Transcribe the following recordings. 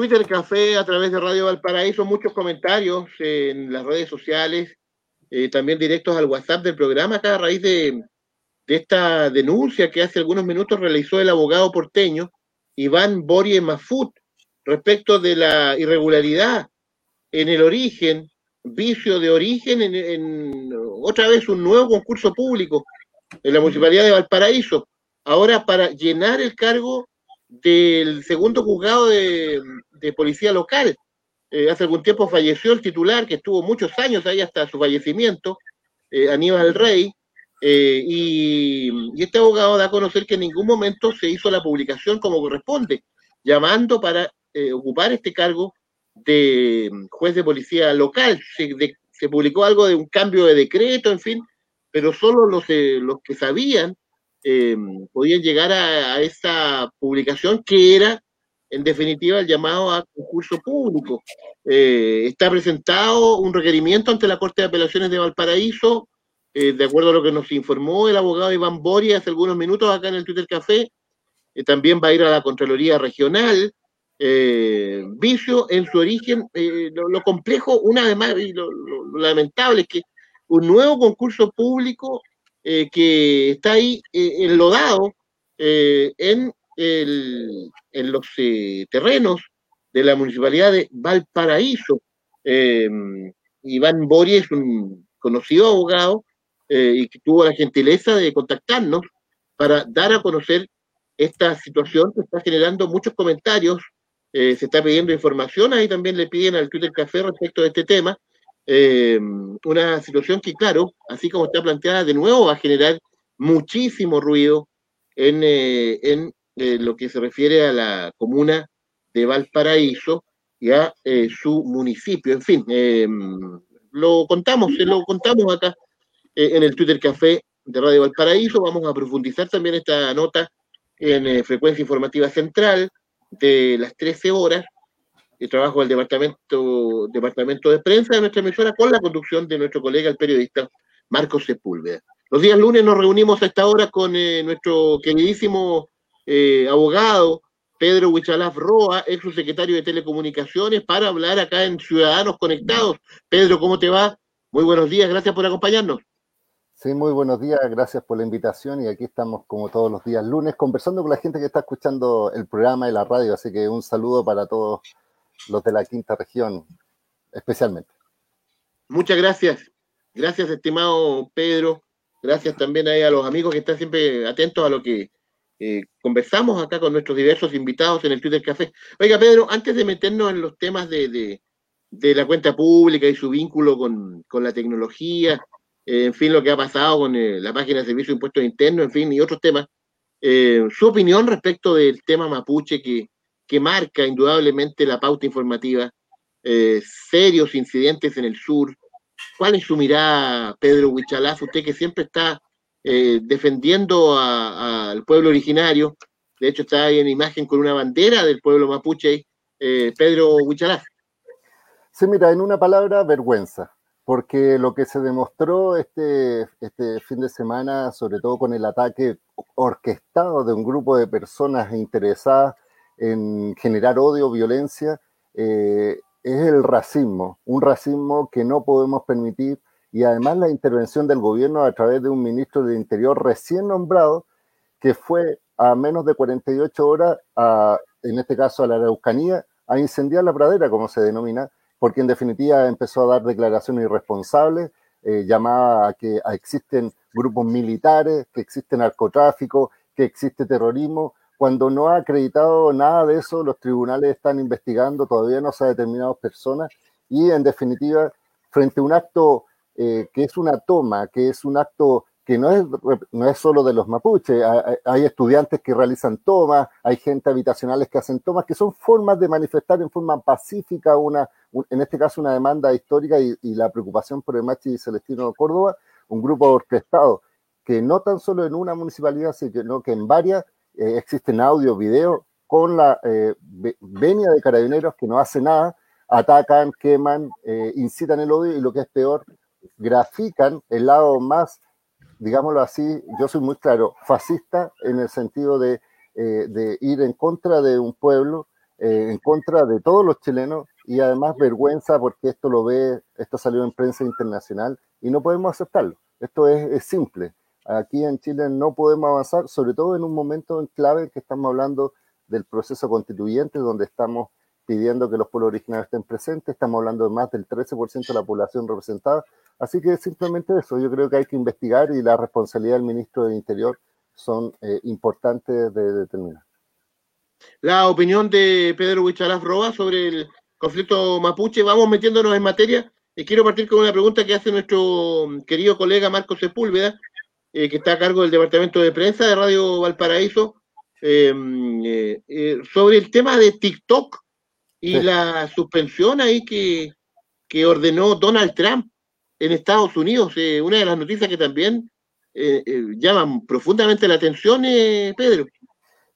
Twitter Café, a través de Radio Valparaíso, muchos comentarios en las redes sociales, eh, también directos al WhatsApp del programa, acá a raíz de, esta denuncia que hace algunos minutos realizó el abogado porteño Iván Borie Mafut respecto de la irregularidad en el origen, vicio de origen, en, otra vez un nuevo concurso público en la Municipalidad de Valparaíso, ahora para llenar el cargo del segundo juzgado de, policía local. Eh, hace algún tiempo falleció el titular, que estuvo muchos años ahí hasta su fallecimiento, eh, Aníbal Rey, eh, y, este abogado da a conocer que en ningún momento se hizo la publicación como corresponde, llamando para ocupar este cargo de juez de policía local. Se, publicó algo de un cambio de decreto, en fin, pero solo los, los que sabían podían llegar a, a, esa publicación que era en definitiva, el llamado a concurso público. Eh, está presentado un requerimiento ante la Corte de Apelaciones de Valparaíso, eh, de acuerdo a lo que nos informó el abogado Iván Boria hace algunos minutos acá en el Twitter Café. Eh, también va a ir a la Contraloría Regional. vicio en su origen, lo, complejo, una vez más, y lo, lamentable es que un nuevo concurso público que está ahí enlodado en en los eh, terrenos de la municipalidad de Valparaíso. Em, Iván Bori es un conocido abogado eh, y que tuvo la gentileza de contactarnos para dar a conocer esta situación que está generando muchos comentarios. Eh, se está pidiendo información, ahí también le piden al Twitter Café respecto de este tema. Em, una situación que, claro, así como está planteada, de nuevo va a generar muchísimo ruido en, en lo que se refiere a la comuna de Valparaíso y a eh, su municipio. En fin, em, lo contamos, lo contamos acá eh, en el Twitter Café de Radio Valparaíso. Vamos a profundizar también esta nota en eh, frecuencia informativa central de las 13 horas. El trabajo del departamento, departamento de prensa de nuestra emisora con la conducción de nuestro colega, el periodista Marcos Sepúlveda. Los días lunes nos reunimos a esta hora con nuestro queridísimo eh, abogado Pedro Huichalaf Roa, ex secretario de Telecomunicaciones, para hablar acá en Ciudadanos Conectados. Pedro, ¿cómo te va? Muy buenos días, gracias por acompañarnos. Sí, muy buenos días, gracias por la invitación y aquí estamos como todos los días lunes conversando con la gente que está escuchando el programa y la radio, así que un saludo para todos los de la quinta región, especialmente. Muchas gracias, gracias estimado Pedro, gracias también a los amigos que están siempre atentos a lo que eh, conversamos acá con nuestros diversos invitados en el Twitter Café. Oiga, Pedro, antes de meternos en los temas de, la cuenta pública y su vínculo con, la tecnología, eh, en fin, lo que ha pasado con eh, la página de Servicio de Impuestos Internos, en fin, y otros temas, su opinión respecto del tema mapuche que, que marca indudablemente la pauta informativa, serios incidentes en el sur. ¿Cuál es su mirada, Pedro Huichalaz, usted que siempre está eh, defendiendo al pueblo originario. De hecho, está ahí en imagen con una bandera del pueblo mapuche, eh, Pedro Huichalaf. Sí, mira, en una palabra, vergüenza, porque lo que se demostró este, este fin de semana, sobre todo con el ataque orquestado de un grupo de personas interesadas en generar odio, violencia, eh, es el racismo, un racismo que no podemos permitir y además la intervención del gobierno a través de un ministro de Interior recién nombrado, que fue a menos de 48 horas, a, en este caso a la Araucanía, a incendiar la pradera, como se denomina, porque en definitiva empezó a dar declaraciones irresponsables, eh, llamaba a que existen grupos militares, que existe narcotráfico, que existe terrorismo, cuando no ha acreditado nada de eso, los tribunales están investigando, todavía no se ha determinado personas, y en definitiva, frente a un acto eh, que es una toma, que es un acto que no es, no es solo de los mapuches, hay, estudiantes que realizan tomas, hay gente habitacionales que hacen tomas, que son formas de manifestar en forma pacífica una, en este caso una demanda histórica y, la preocupación por el Machi Celestino de Córdoba, un grupo orquestado que no tan solo en una municipalidad, sino que en varias eh, existen audio, video, con la eh, venia de carabineros que no hace nada, atacan, queman, incitan el odio y lo que es peor, grafican el lado más, digámoslo así, yo soy muy claro, fascista en el sentido de, eh, ir en contra de un pueblo, en contra de todos los chilenos y además vergüenza porque esto lo ve, esto salió en prensa internacional y no podemos aceptarlo. Esto es, simple. Aquí en Chile no podemos avanzar, sobre todo en un momento en clave en que estamos hablando del proceso constituyente, donde estamos pidiendo que los pueblos originarios estén presentes, estamos hablando de más del 13% de la población representada, así que simplemente eso, yo creo que hay que investigar y la responsabilidad del ministro del Interior son eh, importantes de determinar. La opinión de Pedro Huichalaf Roa sobre el conflicto mapuche, vamos metiéndonos en materia, y quiero partir con una pregunta que hace nuestro querido colega Marco Sepúlveda, eh, que está a cargo del Departamento de Prensa de Radio Valparaíso, eh, eh, sobre el tema de TikTok y la suspensión ahí que, que, ordenó Donald Trump en Estados Unidos. una de las noticias que también llaman profundamente la atención, Pedro.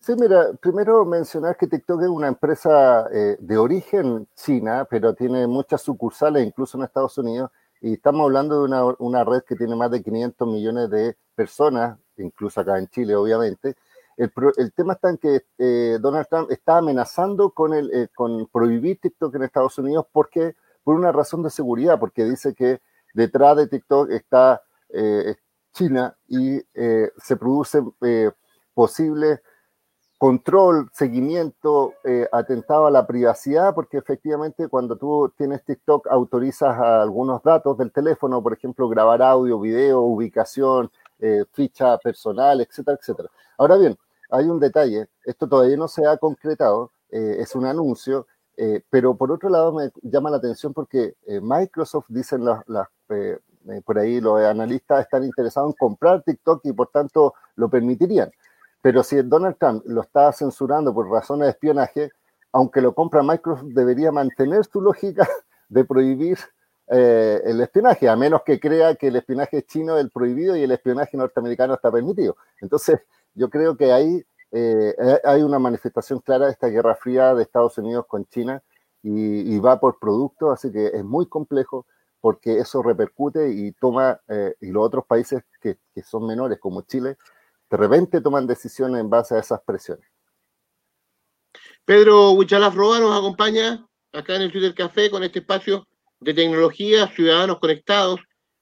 Sí, mira, primero mencionar que TikTok es una empresa eh, de origen china, pero tiene muchas sucursales incluso en Estados Unidos, y estamos hablando de una, una red que tiene más de 500 millones de personas, incluso acá en Chile, obviamente. El, el tema está en que eh, Donald Trump está amenazando con, el, eh, con prohibir TikTok en Estados Unidos porque por una razón de seguridad, porque dice que detrás de TikTok está China y se producen posibles control, seguimiento, eh, atentado a la privacidad, porque efectivamente cuando tú tienes TikTok autorizas algunos datos del teléfono, por ejemplo, grabar audio, video, ubicación, eh, ficha personal, etcétera, etcétera. Ahora bien, hay un detalle, esto todavía no se ha concretado, eh, es un anuncio, pero por otro lado me llama la atención porque Microsoft, dicen las, por ahí los analistas, están interesados en comprar TikTok y por tanto lo permitirían. Pero si Donald Trump lo está censurando por razones de espionaje, aunque lo compra Microsoft, debería mantener su lógica de prohibir eh, el espionaje, a menos que crea que el espionaje chino es el prohibido y el espionaje norteamericano está permitido. Entonces, yo creo que ahí eh, hay una manifestación clara de esta guerra fría de Estados Unidos con China y, va por producto, así que es muy complejo porque eso repercute y toma, eh, y los otros países que son menores como Chile, de repente toman decisiones en base a esas presiones. Pedro Huichalaf Roa nos acompaña acá en el Twitter Café con este espacio de tecnología, ciudadanos conectados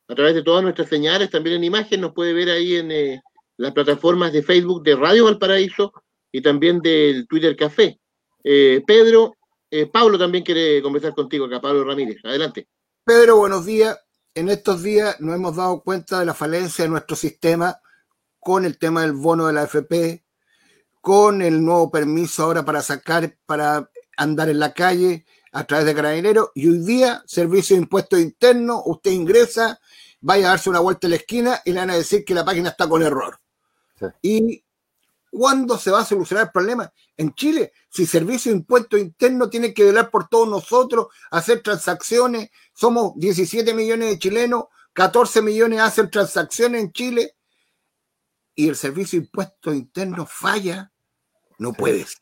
a través de todas nuestras señales, también en imagen, nos puede ver ahí en eh, las plataformas de Facebook de Radio Valparaíso y también del Twitter Café. Eh, Pedro, eh, Pablo también quiere conversar contigo acá, Pablo Ramírez. Adelante. Pedro, buenos días. En estos días nos hemos dado cuenta de la falencia de nuestro sistema con el tema del bono de la AFP, con el nuevo permiso ahora para sacar, para andar en la calle a través de carabineros, y hoy día, servicio de impuestos internos, usted ingresa, vaya a darse una vuelta en la esquina y le van a decir que la página está con error. ¿Y cuándo se va a solucionar el problema? En Chile, si servicio de impuestos internos tiene que velar por todos nosotros, hacer transacciones, somos 17 millones de chilenos, 14 millones hacen transacciones en Chile, y el servicio de impuestos internos falla, no puede ser.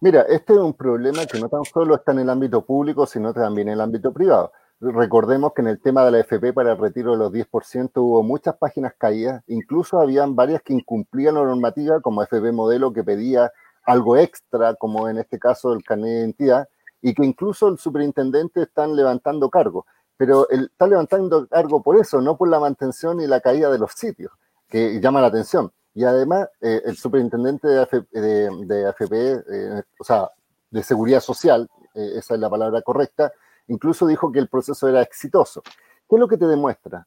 Mira, este es un problema que no tan solo está en el ámbito público, sino también en el ámbito privado. Recordemos que en el tema de la FP para el retiro de los 10% hubo muchas páginas caídas, incluso habían varias que incumplían la normativa, como FP Modelo que pedía algo extra, como en este caso el carnet de identidad, y que incluso el superintendente están levantando cargo. Pero él está levantando cargo por eso, no por la mantención y la caída de los sitios que llama la atención. Y además, eh, el superintendente de, AFP, eh, o sea, de seguridad social, eh, esa es la palabra correcta, incluso dijo que el proceso era exitoso. ¿Qué es lo que te demuestra?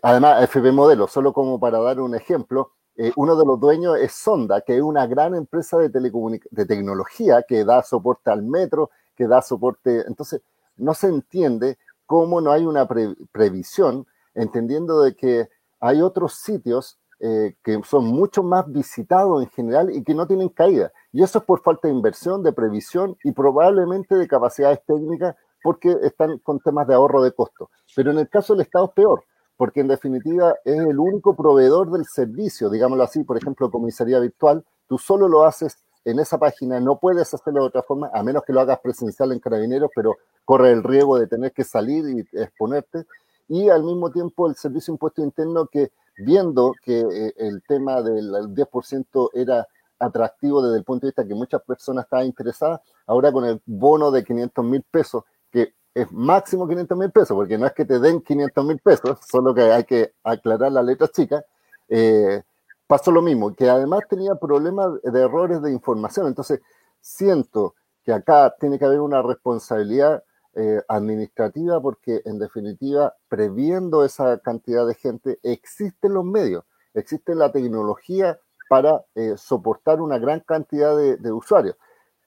además, AFP Modelo, solo como para dar un ejemplo, uno de los dueños es Sonda, que es una gran empresa de, de tecnología que da soporte al metro, que da soporte. Entonces, no se entiende cómo no hay una previsión, entendiendo de que hay otros sitios eh, que son mucho más visitados en general y que no tienen caída. Y eso es por falta de inversión, de previsión y probablemente de capacidades técnicas porque están con temas de ahorro de costo. Pero en el caso del Estado es peor, porque en definitiva es el único proveedor del servicio, digámoslo así, por ejemplo, comisaría virtual, tú solo lo haces en esa página, no puedes hacerlo de otra forma, a menos que lo hagas presencial en carabineros, pero corre el riesgo de tener que salir y exponerte. Y al mismo tiempo el servicio impuesto interno que viendo que eh, el tema del 10% era atractivo desde el punto de vista que muchas personas estaban interesadas, ahora con el bono de 500 mil pesos, que es máximo 500 mil pesos, porque no es que te den 500 mil pesos, solo que hay que aclarar la letra chica, eh, pasó lo mismo, que además tenía problemas de errores de información. Entonces, siento que acá tiene que haber una responsabilidad eh, administrativa porque, en definitiva, previendo esa cantidad de gente, existen los medios, existe la tecnología para eh, soportar una gran cantidad de, usuarios,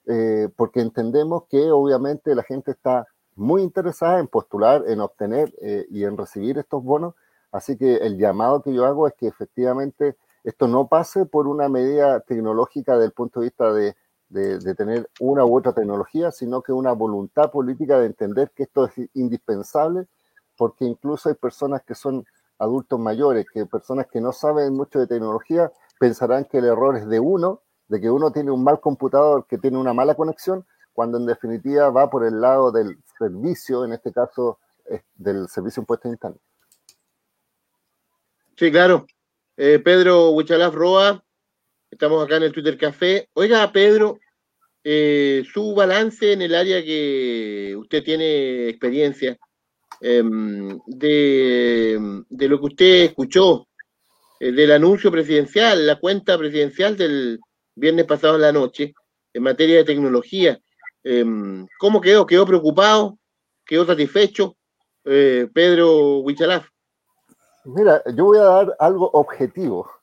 eh, porque entendemos que obviamente la gente está muy interesada en postular, en obtener y en recibir estos bonos, así que el llamado que yo hago es que efectivamente esto no pase por una medida tecnológica desde el punto de vista de, de, tener una u otra tecnología, sino que una voluntad política de entender que esto es indispensable, porque incluso hay personas que son adultos mayores, que personas que no saben mucho de tecnología, pensarán que el error es de uno, de que uno tiene un mal computador, que tiene una mala conexión, cuando en definitiva va por el lado del servicio, en este caso del servicio impuesto interno. Sí, claro. Eh, Pedro Huichalaf Roa, estamos acá en el Twitter Café. Oiga, Pedro, eh, su balance en el área que usted tiene experiencia, em, de, lo que usted escuchó eh, del anuncio presidencial, la cuenta presidencial del viernes pasado en la noche en materia de tecnología. Em, ¿Cómo quedó? ¿Quedó preocupado? ¿Quedó satisfecho? Pedro Huichalaf. Mira, yo voy a dar algo objetivo.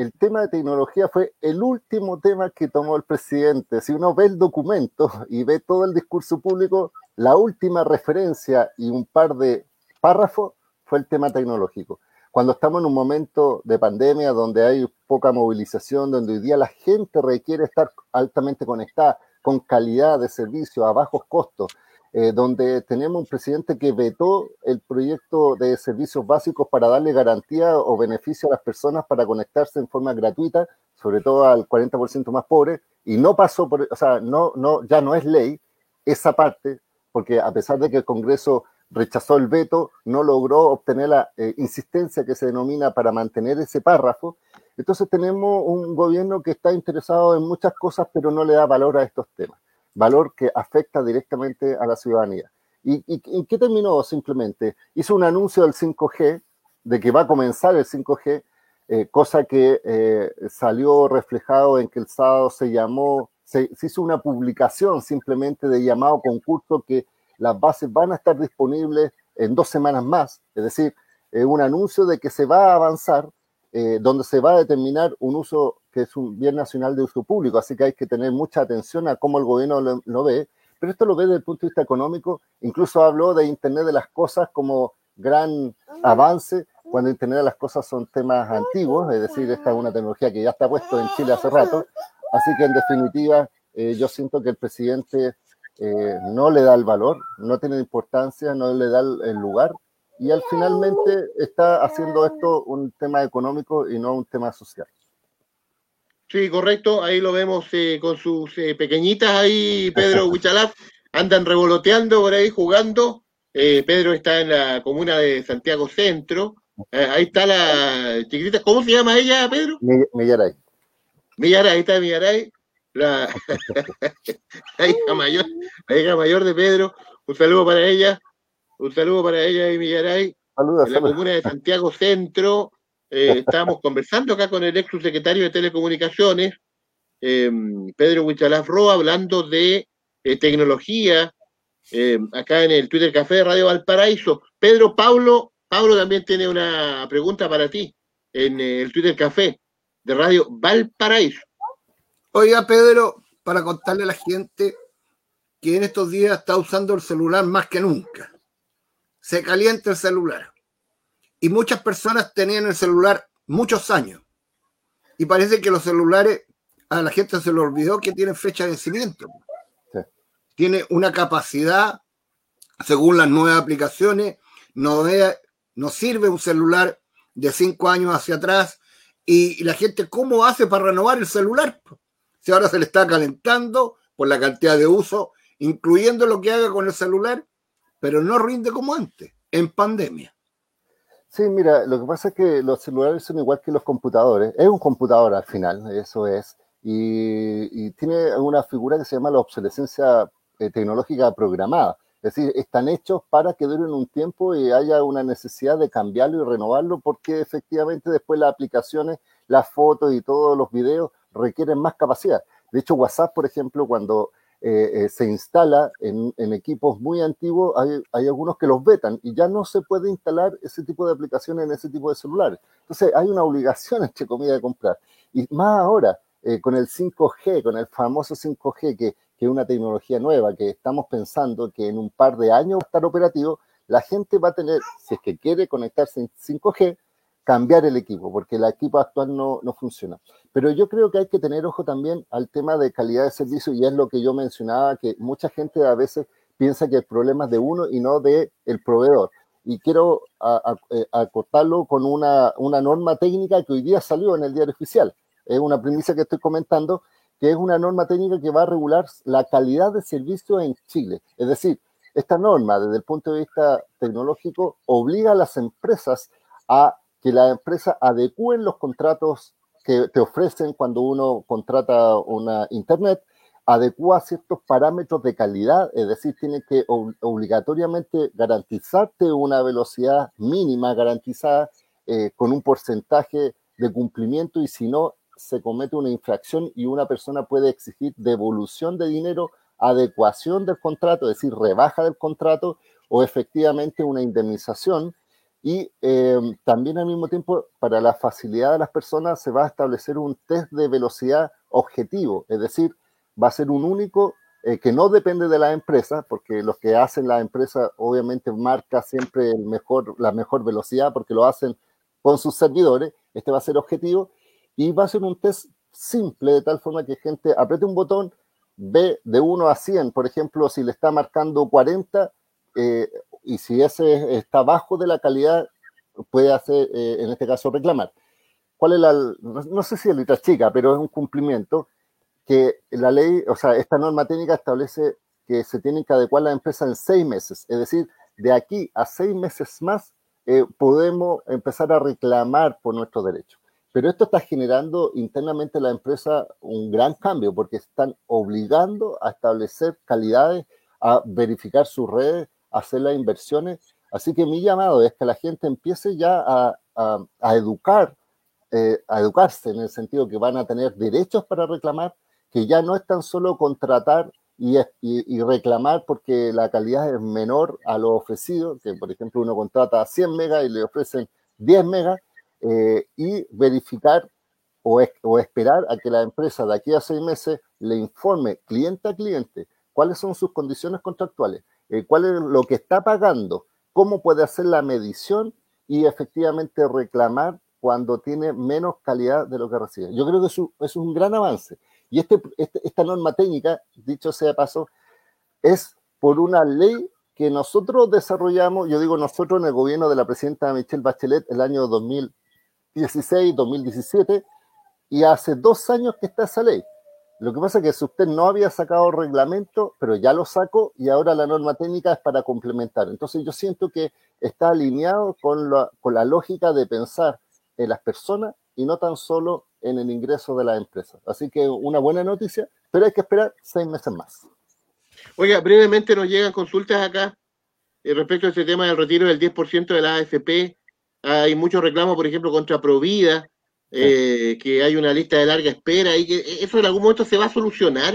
El tema de tecnología fue el último tema que tomó el presidente. Si uno ve el documento y ve todo el discurso público, la última referencia y un par de párrafos fue el tema tecnológico. Cuando estamos en un momento de pandemia donde hay poca movilización, donde hoy día la gente requiere estar altamente conectada, con calidad de servicio, a bajos costos, eh, donde tenemos un presidente que vetó el proyecto de servicios básicos para darle garantía o beneficio a las personas para conectarse en forma gratuita, sobre todo al 40% más pobre, y no pasó por, o sea, no, no, ya no es ley esa parte, porque a pesar de que el Congreso rechazó el veto, no logró obtener la eh, insistencia que se denomina para mantener ese párrafo. Entonces tenemos un gobierno que está interesado en muchas cosas, pero no le da valor a estos temas valor que afecta directamente a la ciudadanía. ¿Y, y, qué terminó simplemente? Hizo un anuncio del 5G, de que va a comenzar el 5G, eh, cosa que eh, salió reflejado en que el sábado se llamó, se, hizo una publicación simplemente de llamado concurso que las bases van a estar disponibles en dos semanas más, es decir, un anuncio de que se va a avanzar, eh, donde se va a determinar un uso que es un bien nacional de uso público, así que hay que tener mucha atención a cómo el gobierno lo, ve, pero esto lo ve desde el punto de vista económico, incluso habló de Internet de las Cosas como gran avance, cuando Internet de las Cosas son temas antiguos, es decir, esta es una tecnología que ya está puesto en Chile hace rato, así que en definitiva eh, yo siento que el presidente eh, no le da el valor, no tiene importancia, no le da el lugar, y al finalmente está haciendo esto un tema económico y no un tema social. Sí, correcto. Ahí lo vemos eh, con sus eh, pequeñitas ahí, Pedro Huichalaf. Andan revoloteando por ahí jugando. Eh, Pedro está en la comuna de Santiago Centro. ahí está la chiquitita. ¿Cómo se llama ella, Pedro? Millaray. Millaray, ahí está Millaray. La, hija mayor, la hija mayor de Pedro. Un saludo para ella. Un saludo para ella y Millaray. Saludos, en la comuna de Santiago Centro. Eh, estábamos conversando acá con el ex subsecretario de Telecomunicaciones, em, Pedro Huichalaf Roa, hablando de eh, tecnología, em, acá en el Twitter Café de Radio Valparaíso. Pedro, Pablo, Pablo también tiene una pregunta para ti en eh, el Twitter Café de Radio Valparaíso. Oiga, Pedro, para contarle a la gente que en estos días está usando el celular más que nunca. Se calienta el celular y muchas personas tenían el celular muchos años. Y parece que los celulares, a la gente se le olvidó que tienen fecha de vencimiento. Tiene una capacidad, según las nuevas aplicaciones, no, no sirve un celular de cinco años hacia atrás. Y, la gente, ¿cómo hace para renovar el celular? Si ahora se le está calentando por la cantidad de uso, incluyendo lo que haga con el celular, pero no rinde como antes, en pandemia. Sí, mira, lo que pasa es que los celulares son igual que los computadores. Es un computador al final, eso es. y, tiene una figura que se llama la obsolescencia eh, tecnológica programada. Es decir, están hechos para que duren un tiempo y haya una necesidad de cambiarlo y renovarlo porque efectivamente después las aplicaciones, las fotos y todos los videos requieren más capacidad. De hecho, WhatsApp, por ejemplo, cuando eh, eh, se instala en, equipos muy antiguos, hay, algunos que los vetan y ya no se puede instalar ese tipo de aplicaciones en ese tipo de celulares. Entonces hay una obligación, entre comillas, de comprar. Y más ahora, eh, con el 5G, con el famoso 5G, que, que, es una tecnología nueva, que estamos pensando que en un par de años va a estar operativo, la gente va a tener, si es que quiere conectarse en 5G, cambiar el equipo, porque el equipo actual no, no, funciona. Pero yo creo que hay que tener ojo también al tema de calidad de servicio y es lo que yo mencionaba, que mucha gente a veces piensa que el problema es de uno y no de el proveedor. Y quiero eh, acotarlo con una, una norma técnica que hoy día salió en el diario oficial. Es una primicia que estoy comentando, que es una norma técnica que va a regular la calidad de servicio en Chile. Es decir, esta norma, desde el punto de vista tecnológico, obliga a las empresas a que la empresa adecúen los contratos que te ofrecen cuando uno contrata una internet, adecua ciertos parámetros de calidad, es decir, tiene que obligatoriamente garantizarte una velocidad mínima garantizada eh, con un porcentaje de cumplimiento y si no, se comete una infracción y una persona puede exigir devolución de dinero, adecuación del contrato, es decir, rebaja del contrato o efectivamente una indemnización y em, también al mismo tiempo, para la facilidad de las personas, se va a establecer un test de velocidad objetivo, es decir, va a ser un único eh, que no depende de la empresa, porque los que hacen la empresa obviamente marca siempre el mejor, la mejor velocidad, porque lo hacen con sus servidores, este va a ser objetivo, y va a ser un test simple, de tal forma que gente apriete un botón, ve de 1 a 100, por ejemplo, si le está marcando 40, eh, y si ese está bajo de la calidad, puede hacer, eh, en este caso, reclamar. ¿Cuál es la, no sé si es letra chica, pero es un cumplimiento que la ley, o sea, esta norma técnica establece que se tienen que adecuar la empresa en seis meses, es decir, de aquí a seis meses más eh, podemos empezar a reclamar por nuestros derechos. Pero esto está generando internamente en la empresa un gran cambio porque están obligando a establecer calidades, a verificar sus redes, hacer las inversiones. Así que mi llamado es que la gente empiece ya a, a, educar, eh, a educarse en el sentido que van a tener derechos para reclamar, que ya no es tan solo contratar y, y, reclamar porque la calidad es menor a lo ofrecido, que por ejemplo uno contrata 100 megas y le ofrecen 10 megas, eh, y verificar o, o, esperar a que la empresa de aquí a seis meses le informe cliente a cliente cuáles son sus condiciones contractuales, eh, cuál es lo que está pagando, cómo puede hacer la medición y efectivamente reclamar cuando tiene menos calidad de lo que recibe. Yo creo que eso, es un gran avance. Y este, este, esta norma técnica, dicho sea paso, es por una ley que nosotros desarrollamos, yo digo nosotros en el gobierno de la presidenta Michelle Bachelet el año 2016, 2017, y hace dos años que está esa ley. Lo que pasa es que si usted no había sacado reglamento, pero ya lo sacó y ahora la norma técnica es para complementar. Entonces yo siento que está alineado con la, con la lógica de pensar en las personas y no tan solo en el ingreso de la empresa. Así que una buena noticia, pero hay que esperar seis meses más. Oiga, brevemente nos llegan consultas acá eh, respecto a este tema del retiro del 10% de la AFP. Hay muchos reclamos, por ejemplo, contra Provida, eh, que hay una lista de larga espera y que eso en algún momento se va a solucionar,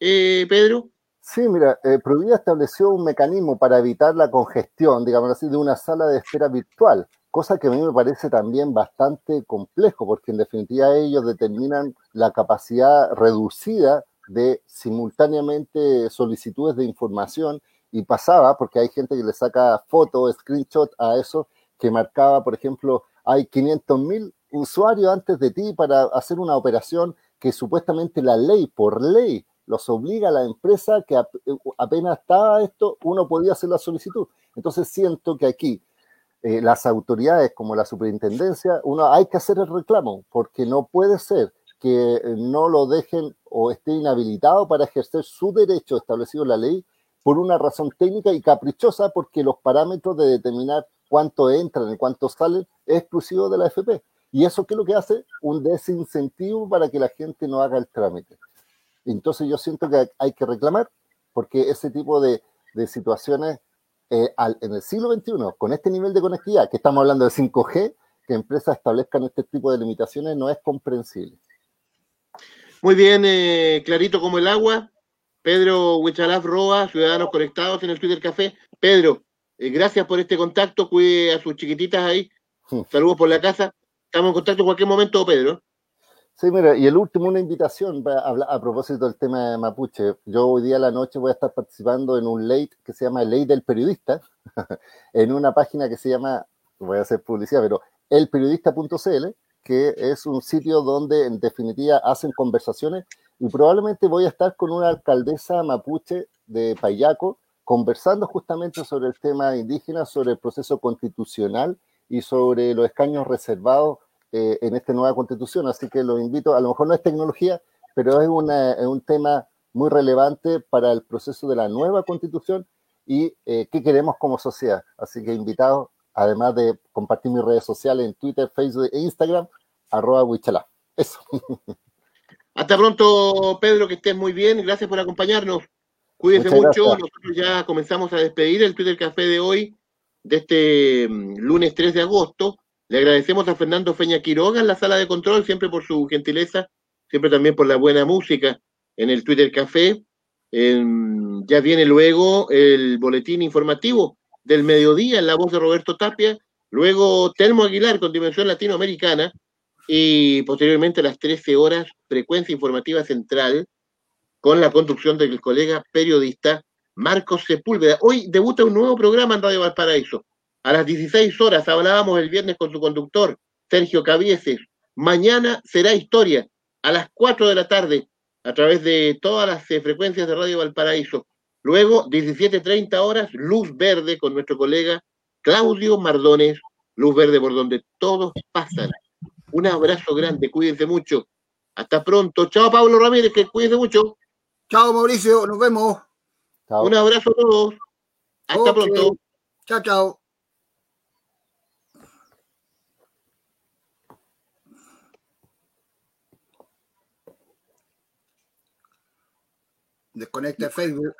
eh, Pedro. Sí, mira, eh, Provida estableció un mecanismo para evitar la congestión, digamos así, de una sala de espera virtual, cosa que a mí me parece también bastante complejo, porque en definitiva ellos determinan la capacidad reducida de simultáneamente solicitudes de información y pasaba, porque hay gente que le saca fotos, screenshot a eso, que marcaba, por ejemplo, hay 500.000 usuarios antes de ti para hacer una operación que supuestamente la ley, por ley, los obliga a la empresa que apenas estaba esto, uno podía hacer la solicitud. Entonces siento que aquí eh, las autoridades como la superintendencia, uno hay que hacer el reclamo, porque no puede ser que eh, no lo dejen o esté inhabilitado para ejercer su derecho establecido en la ley por una razón técnica y caprichosa, porque los parámetros de determinar cuánto entran y cuánto salen es exclusivo de la FP. Y eso, ¿qué es lo que hace? Un desincentivo para que la gente no haga el trámite. Entonces yo siento que hay que reclamar, porque ese tipo de, de situaciones eh, al, en el siglo XXI, con este nivel de conectividad, que estamos hablando de 5G, que empresas establezcan este tipo de limitaciones no es comprensible. Muy bien, eh, clarito como el agua. Pedro Huichalaf Roa, Ciudadanos Conectados en el Twitter Café. Pedro, eh, gracias por este contacto. Cuide a sus chiquititas ahí. Saludos por la casa. Estamos en contacto en cualquier momento, Pedro. Sí, mira, y el último, una invitación a, a, propósito del tema de Mapuche. Yo hoy día a la noche voy a estar participando en un late que se llama Ley del Periodista, en una página que se llama, voy a hacer publicidad, pero elperiodista.cl, que es un sitio donde en definitiva hacen conversaciones y probablemente voy a estar con una alcaldesa mapuche de Payaco conversando justamente sobre el tema indígena, sobre el proceso constitucional y sobre los escaños reservados eh, en esta nueva constitución. Así que lo invito, a lo mejor no es tecnología, pero es, es un tema muy relevante para el proceso de la nueva constitución y eh, qué queremos como sociedad. Así que invitados, además de compartir mis redes sociales en Twitter, Facebook e Instagram, arroba Wichalá. Eso. Hasta pronto, Pedro, que estés muy bien. Gracias por acompañarnos. Cuídense mucho. Nosotros ya comenzamos a despedir el Twitter Café de hoy, de este mm, lunes 3 de agosto. Le agradecemos a Fernando Feña Quiroga en la sala de control, siempre por su gentileza, siempre también por la buena música en el Twitter Café. ya viene luego el boletín informativo del mediodía en la voz de Roberto Tapia, luego Telmo Aguilar con Dimensión Latinoamericana y posteriormente a las 13 horas Frecuencia Informativa Central con la conducción del colega periodista Marcos Sepúlveda. Hoy debuta un nuevo programa en Radio Valparaíso. A las 16 horas hablábamos el viernes con su conductor, Sergio Cavieses. Mañana será historia a las 4 de la tarde a través de todas las eh, frecuencias de Radio Valparaíso. Luego, 17.30 horas, Luz Verde con nuestro colega Claudio Mardones. Luz Verde por donde todos pasan. Un abrazo grande, cuídense mucho. Hasta pronto. Chao, Pablo Ramírez, que cuídense mucho. Chao, Mauricio, nos vemos. Un abrazo a todos. Hasta pronto. Chao, chao. Desconecta Facebook.